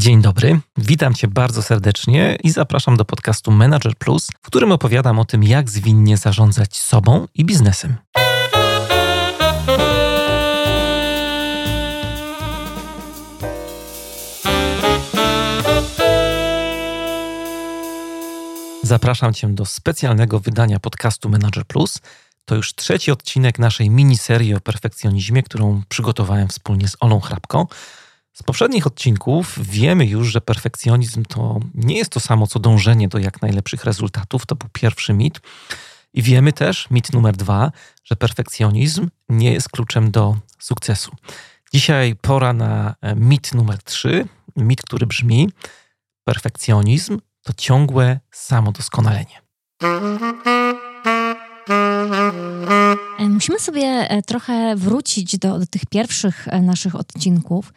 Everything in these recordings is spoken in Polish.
Dzień dobry, witam Cię bardzo serdecznie i zapraszam do podcastu Manager Plus, w którym opowiadam o tym, jak zwinnie zarządzać sobą i biznesem. Zapraszam Cię do specjalnego wydania podcastu Manager Plus. To już trzeci odcinek naszej miniserii o perfekcjonizmie, którą przygotowałem wspólnie z Olą Hrabko. Z poprzednich odcinków wiemy już, że perfekcjonizm to nie jest to samo co dążenie do jak najlepszych rezultatów. To był pierwszy mit. I wiemy też, mit numer dwa, że perfekcjonizm nie jest kluczem do sukcesu. Dzisiaj pora na e, mit numer trzy. Mit, który brzmi: perfekcjonizm to ciągłe samodoskonalenie. E, musimy sobie e, trochę wrócić do, do tych pierwszych e, naszych odcinków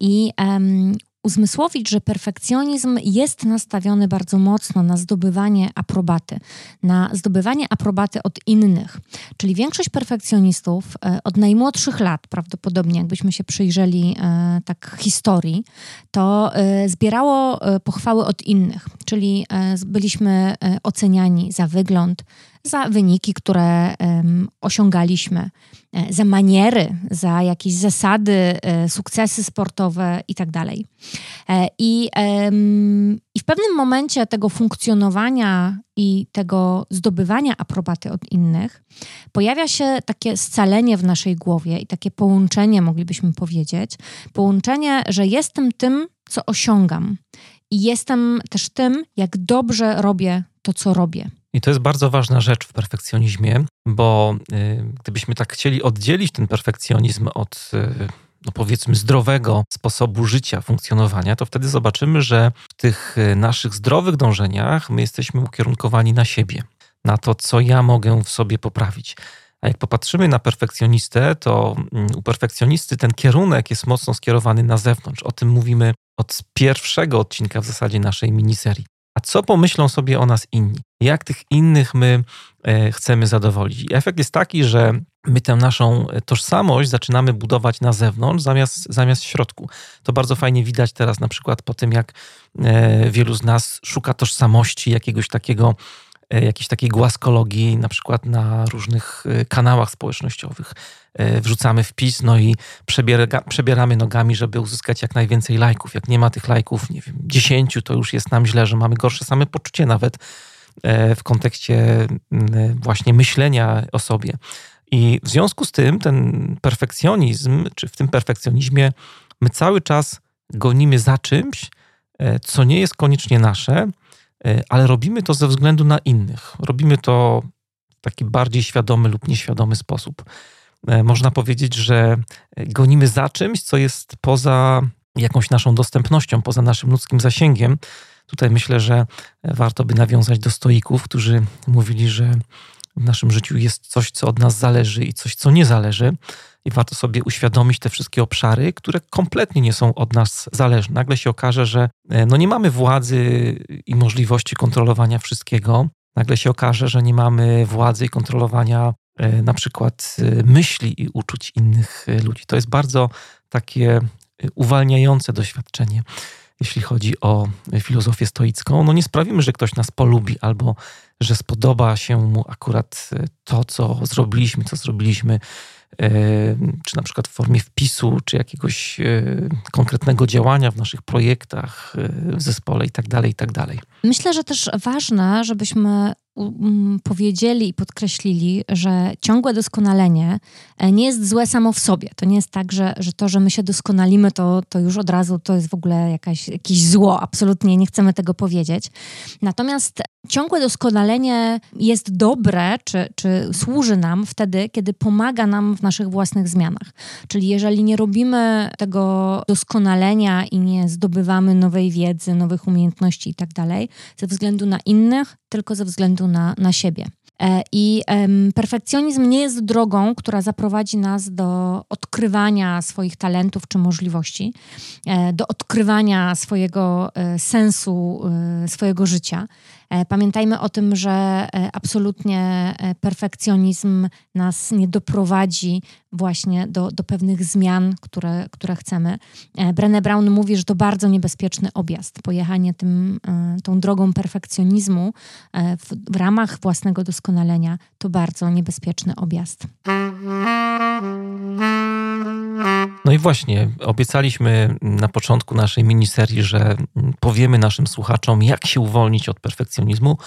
i um, uzmysłowić, że perfekcjonizm jest nastawiony bardzo mocno na zdobywanie aprobaty, na zdobywanie aprobaty od innych. Czyli większość perfekcjonistów od najmłodszych lat, prawdopodobnie, jakbyśmy się przyjrzeli tak historii, to zbierało pochwały od innych. Czyli byliśmy oceniani za wygląd, za wyniki, które osiągaliśmy, e, za maniery, za jakieś zasady, e, sukcesy sportowe itd. Tak e, I, I w pewnym momencie tego funkcjonowania i tego zdobywania aprobaty od innych pojawia się takie scalenie w naszej głowie i takie połączenie, moglibyśmy powiedzieć, połączenie, że jestem tym, co osiągam i jestem też tym, jak dobrze robię to, co robię. I to jest bardzo ważna rzecz w perfekcjonizmie, bo y, gdybyśmy tak chcieli oddzielić ten perfekcjonizm od y, no powiedzmy zdrowego sposobu życia, funkcjonowania, to wtedy zobaczymy, że w tych y, naszych zdrowych dążeniach my jesteśmy ukierunkowani na siebie, na to, co ja mogę w sobie poprawić. A jak popatrzymy na perfekcjonistę, to mm, u perfekcjonisty ten kierunek jest mocno skierowany na zewnątrz. O tym mówimy od pierwszego odcinka w zasadzie naszej miniserii. A co pomyślą sobie o nas inni? Jak tych innych my e, chcemy zadowolić? I efekt jest taki, że my tę naszą tożsamość zaczynamy budować na zewnątrz zamiast, zamiast w środku. To bardzo fajnie widać teraz na przykład po tym, jak e, wielu z nas szuka tożsamości, jakiegoś takiego E, jakiejś takiej głaskologii, na przykład na różnych e, kanałach społecznościowych. E, wrzucamy wpis, no i przebiera, przebieramy nogami, żeby uzyskać jak najwięcej lajków. Jak nie ma tych lajków, nie wiem, dziesięciu, to już jest nam źle, że mamy gorsze same poczucie nawet w kontekście właśnie myślenia o sobie. I w związku z tym ten perfekcjonizm, czy w tym perfekcjonizmie my cały czas gonimy za czymś, co nie jest koniecznie nasze, E, ale robimy to ze względu na innych. Robimy to w taki bardziej świadomy lub nieświadomy sposób. E, można powiedzieć, że gonimy za czymś, co jest poza jakąś naszą dostępnością, poza naszym ludzkim zasięgiem. Tutaj myślę, że warto by nawiązać do stoików, którzy mówili, że w naszym życiu jest coś, co od nas zależy i coś, co nie zależy i warto sobie uświadomić te wszystkie obszary, które kompletnie nie są od nas zależne. Nagle się okaże, że e, no nie mamy władzy i możliwości kontrolowania wszystkiego. Nagle się okaże, że nie mamy władzy i kontrolowania na przykład e, myśli i uczuć innych ludzi. To jest bardzo takie uwalniające doświadczenie, jeśli chodzi o filozofię stoicką. No nie sprawimy, że ktoś nas polubi albo że spodoba się mu akurat to, co zrobiliśmy, co zrobiliśmy E, czy na przykład w formie wpisu, czy jakiegoś e, konkretnego działania w naszych projektach, e, w zespole itd., tak itd. Tak Myślę, że też ważne, żebyśmy powiedzieli i podkreślili, że ciągłe doskonalenie nie jest złe samo w sobie. To nie jest tak, że, że to, że my się doskonalimy, to, to już od razu to jest w ogóle jakaś, jakieś zło. Absolutnie nie chcemy tego powiedzieć. Natomiast ciągłe doskonalenie jest dobre, czy, czy służy nam wtedy, kiedy pomaga nam w naszych własnych zmianach. Czyli jeżeli nie robimy tego doskonalenia i nie zdobywamy nowej wiedzy, nowych umiejętności i tak dalej, ze względu na innych, tylko ze względu na, na siebie. E, I perfekcjonizm nie jest drogą, która zaprowadzi nas do odkrywania swoich talentów czy możliwości, e, do odkrywania swojego e, sensu, swojego życia. Pamiętajmy o tym, że absolutnie perfekcjonizm nas nie doprowadzi właśnie do, do pewnych zmian, które, które chcemy. Brené Brown mówi, że to bardzo niebezpieczny objazd. Pojechanie tym, tą drogą perfekcjonizmu w, w ramach własnego doskonalenia to bardzo niebezpieczny objazd. No i właśnie, obiecaliśmy na początku naszej miniserii, że powiemy naszym słuchaczom, jak się uwolnić od perfekcjonizmu.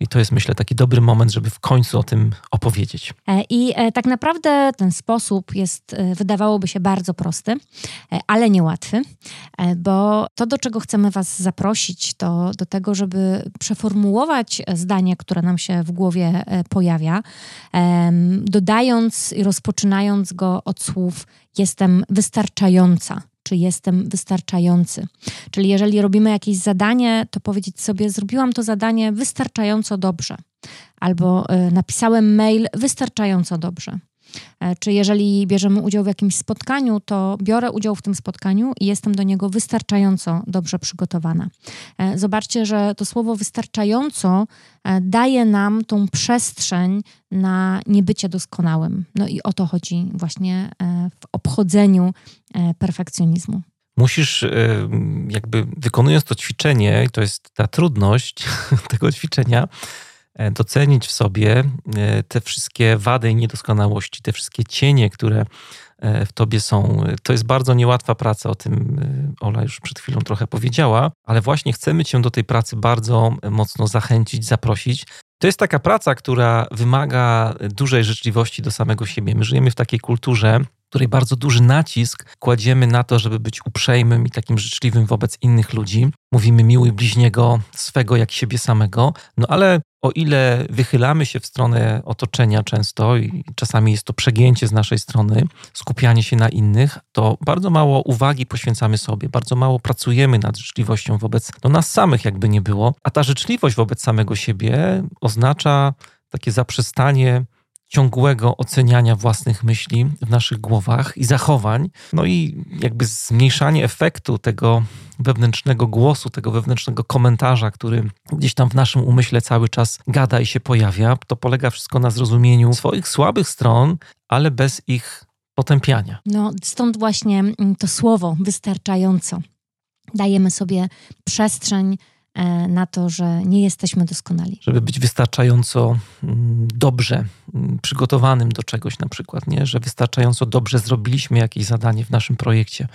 I to jest, myślę, taki dobry moment, żeby w końcu o tym opowiedzieć. E, I e, tak naprawdę ten sposób jest, e, wydawałoby się bardzo prosty, ale niełatwy, bo to, do czego chcemy Was zaprosić, to do tego, żeby przeformułować zdanie, które nam się w głowie pojawia, dodając i rozpoczynając go od słów: Jestem wystarczająca czy jestem wystarczający. Czyli jeżeli robimy jakieś zadanie, to powiedzieć sobie, zrobiłam to zadanie wystarczająco dobrze, albo y, napisałem mail wystarczająco dobrze. E, czy jeżeli bierzemy udział w jakimś spotkaniu, to biorę udział w tym spotkaniu i jestem do niego wystarczająco dobrze przygotowana. E, zobaczcie, że to słowo wystarczająco e, daje nam tą przestrzeń na niebycie doskonałym. No i o to chodzi właśnie w obchodzeniu perfekcjonizmu musisz jakby wykonując to ćwiczenie, to jest ta trudność tego ćwiczenia, docenić w sobie e, te wszystkie wady i niedoskonałości, te wszystkie cienie, które e, w tobie są. To jest bardzo niełatwa praca, o tym Ola już przed chwilą trochę powiedziała, ale właśnie chcemy cię do tej pracy bardzo mocno zachęcić, zaprosić. To jest taka praca, która wymaga dużej życzliwości do samego siebie. My żyjemy w takiej kulturze, której bardzo duży nacisk kładziemy na to, żeby być uprzejmym i takim życzliwym wobec innych ludzi. Mówimy miłuj bliźniego swego jak siebie samego, no ale o ile wychylamy się w stronę otoczenia często i czasami jest to przegięcie z naszej strony, skupianie się na innych, to bardzo mało uwagi poświęcamy sobie, bardzo mało pracujemy nad życzliwością wobec no, nas samych, jakby nie było. A ta życzliwość wobec samego siebie oznacza takie zaprzestanie ciągłego oceniania własnych myśli w naszych głowach i zachowań, no i jakby zmniejszanie efektu tego wewnętrznego głosu, tego wewnętrznego komentarza, który gdzieś tam w naszym umyśle cały czas gada i się pojawia. To polega wszystko na zrozumieniu swoich słabych stron, ale bez ich potępiania. No, stąd właśnie mm, to słowo wystarczająco. Dajemy sobie przestrzeń na to, że nie jesteśmy doskonali. Żeby być wystarczająco mm, dobrze mm, przygotowanym do czegoś, na przykład, nie? że wystarczająco dobrze zrobiliśmy jakieś zadanie w naszym projekcie,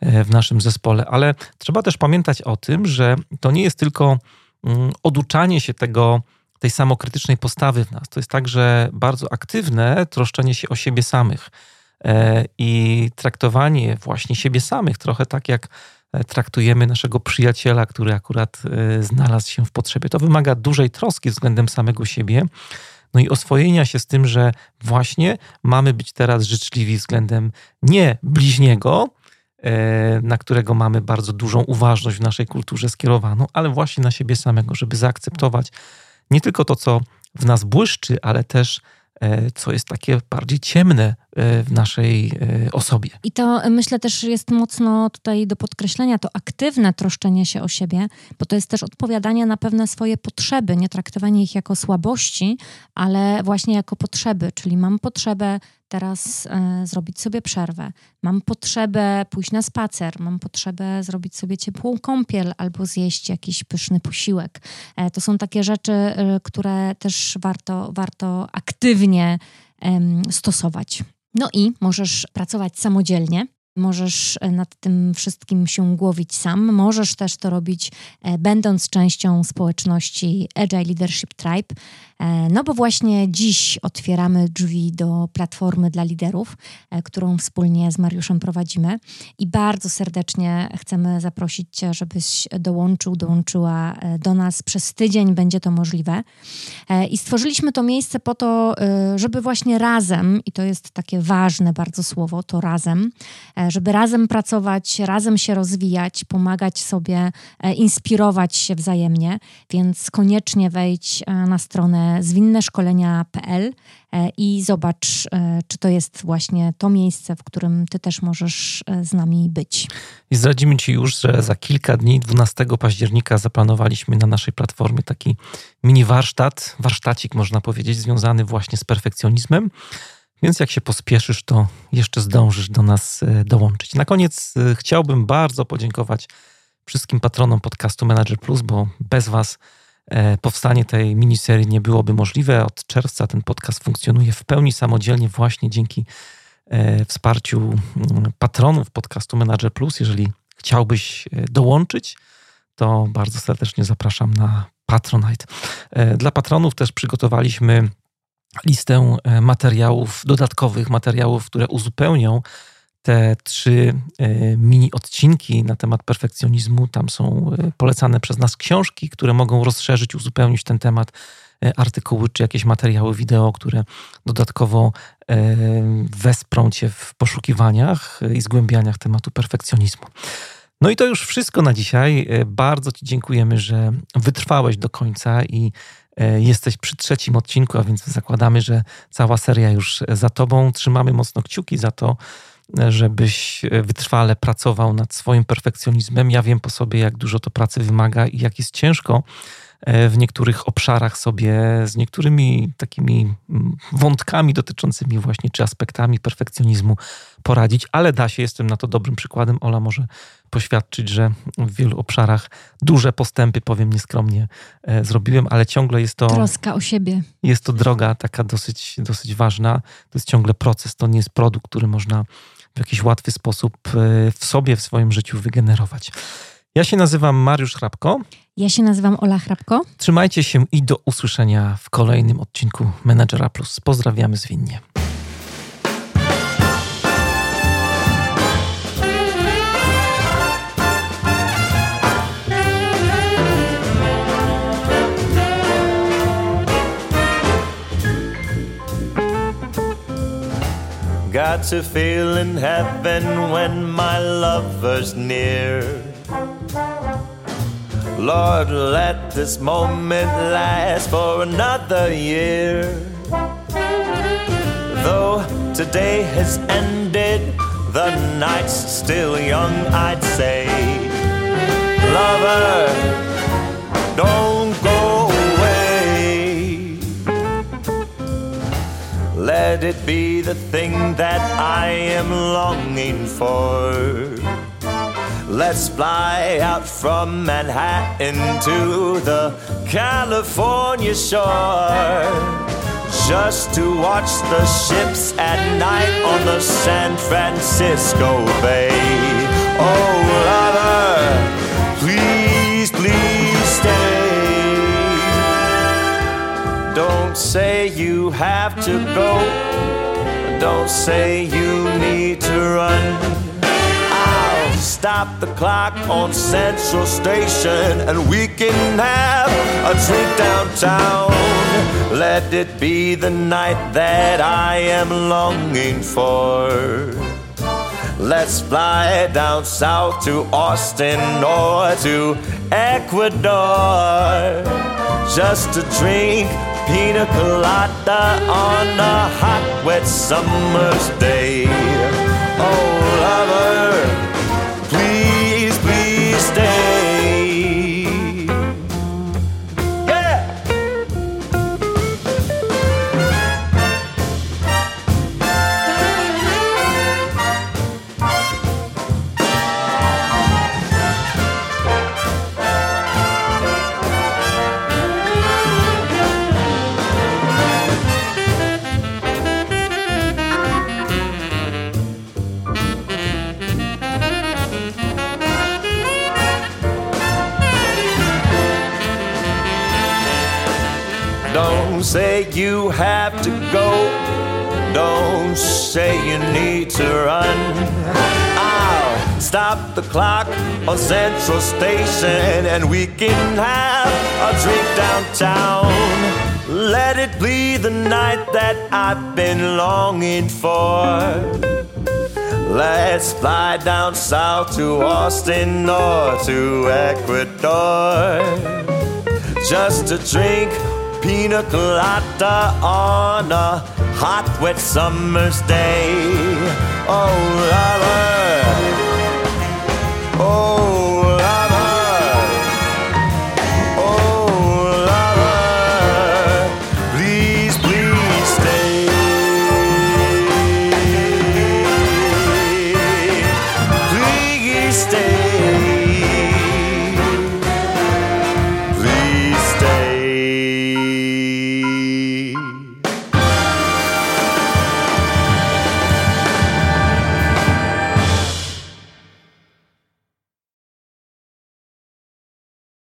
e, w naszym zespole. Ale trzeba też pamiętać o tym, że to nie jest tylko mm, oduczanie się tego, tej samokrytycznej postawy w nas. To jest także bardzo aktywne troszczenie się o siebie samych e, i traktowanie właśnie siebie samych trochę tak jak E, traktujemy naszego przyjaciela, który akurat e, znalazł się w potrzebie. To wymaga dużej troski względem samego siebie. No i oswojenia się z tym, że właśnie mamy być teraz życzliwi względem nie bliźniego, e, na którego mamy bardzo dużą uważność w naszej kulturze skierowaną, ale właśnie na siebie samego, żeby zaakceptować nie tylko to, co w nas błyszczy, ale też E, co jest takie bardziej ciemne e, w naszej e, osobie. I to myślę też jest mocno tutaj do podkreślenia to aktywne troszczenie się o siebie, bo to jest też odpowiadanie na pewne swoje potrzeby, nie traktowanie ich jako słabości, ale właśnie jako potrzeby, czyli mam potrzebę teraz e, zrobić sobie przerwę, mam potrzebę pójść na spacer, mam potrzebę zrobić sobie ciepłą kąpiel albo zjeść jakiś pyszny posiłek. E, to są takie rzeczy, e, które też warto, warto aktywnie stosować. No i możesz pracować samodzielnie. Możesz e, nad tym wszystkim się głowić sam. Możesz też to robić, e, będąc częścią społeczności Agile Leadership Tribe. E, no bo właśnie dziś otwieramy drzwi do platformy dla liderów, którą wspólnie z Mariuszem prowadzimy. I bardzo serdecznie chcemy zaprosić Cię, żebyś dołączył, dołączyła do nas. Przez tydzień będzie to możliwe. I stworzyliśmy to miejsce po to, żeby właśnie razem, i to jest takie ważne bardzo słowo, to razem, żeby razem pracować, razem się rozwijać, pomagać sobie, inspirować się wzajemnie, więc koniecznie wejdź na stronę zwinneszkolenia.pl i zobacz, czy to jest właśnie to miejsce, w którym ty też możesz z nami być. I zdradzimy Ci już, że za kilka dni, 12 października, zaplanowaliśmy na naszej platformie taki mini warsztat, warsztacik można powiedzieć, związany właśnie z perfekcjonizmem. Więc jak się pospieszysz, to jeszcze zdążysz do nas e, dołączyć. Na koniec e, chciałbym bardzo podziękować wszystkim patronom podcastu Manager Plus, bo bez Was e, powstanie tej miniserii nie byłoby możliwe. Od czerwca ten podcast funkcjonuje w pełni samodzielnie właśnie dzięki wsparciu patronów podcastu Manager Plus. Jeżeli chciałbyś dołączyć, to bardzo serdecznie zapraszam na Patronite. Dla patronów też przygotowaliśmy listę e, materiałów, dodatkowych materiałów, które uzupełnią te trzy e, mini odcinki na temat perfekcjonizmu. Tam są e, polecane przez nas książki, które mogą rozszerzyć, uzupełnić ten temat, artykuły czy jakieś materiały wideo, które dodatkowo wesprą Cię w poszukiwaniach i zgłębianiach tematu perfekcjonizmu. No i to już wszystko na dzisiaj. Bardzo Ci dziękujemy, że wytrwałeś do końca i jesteś przy trzecim odcinku, a więc zakładamy, że cała seria już za tobą. Trzymamy mocno kciuki za to, żebyś wytrwale pracował nad swoim perfekcjonizmem. Ja wiem po sobie, jak dużo to pracy wymaga i jak jest ciężko e, w niektórych obszarach sobie z niektórymi takimi mm, wątkami dotyczącymi właśnie czy aspektami perfekcjonizmu poradzić, ale da się, jestem na to dobrym przykładem. Ola może poświadczyć, że w wielu obszarach duże postępy, powiem nieskromnie, e, zrobiłem, ale ciągle jest to. Troska o siebie. Jest to droga taka dosyć, dosyć ważna. To jest ciągle proces, to nie jest produkt, który można w jakiś łatwy sposób e, w sobie, w swoim życiu wygenerować. Ja się nazywam Mariusz Hrabko. Ja się nazywam Ola Hrabko. Trzymajcie się i do usłyszenia w kolejnym odcinku Menadżera Plus. Pozdrawiamy zwinnie. Got to feel in heaven when my lover's near. Lord, let this moment last for another year. Though today has ended, the night's still young, I'd say. Lover, don't go away. Let it be the thing that I am longing for. Let's fly out from Manhattan to the California shore. Just to watch the ships at night on the San Francisco Bay. Oh, lover, please, please stay. Don't say you have to go. Don't say you need to run. Stop the clock on Central Station and we can have a drink downtown. Let it be the night that I am longing for. Let's fly down south to Austin or to Ecuador just to drink pina colada on a hot, wet summer's day. Oh, you have to go. Don't say you need to run. I'll stop the clock on Central Station and we can have a drink downtown. Let it be the night that I've been longing for. Let's fly down south to Austin or to Ecuador just to drink pina colada on a hot, wet summer's day. Oh, lover, oh,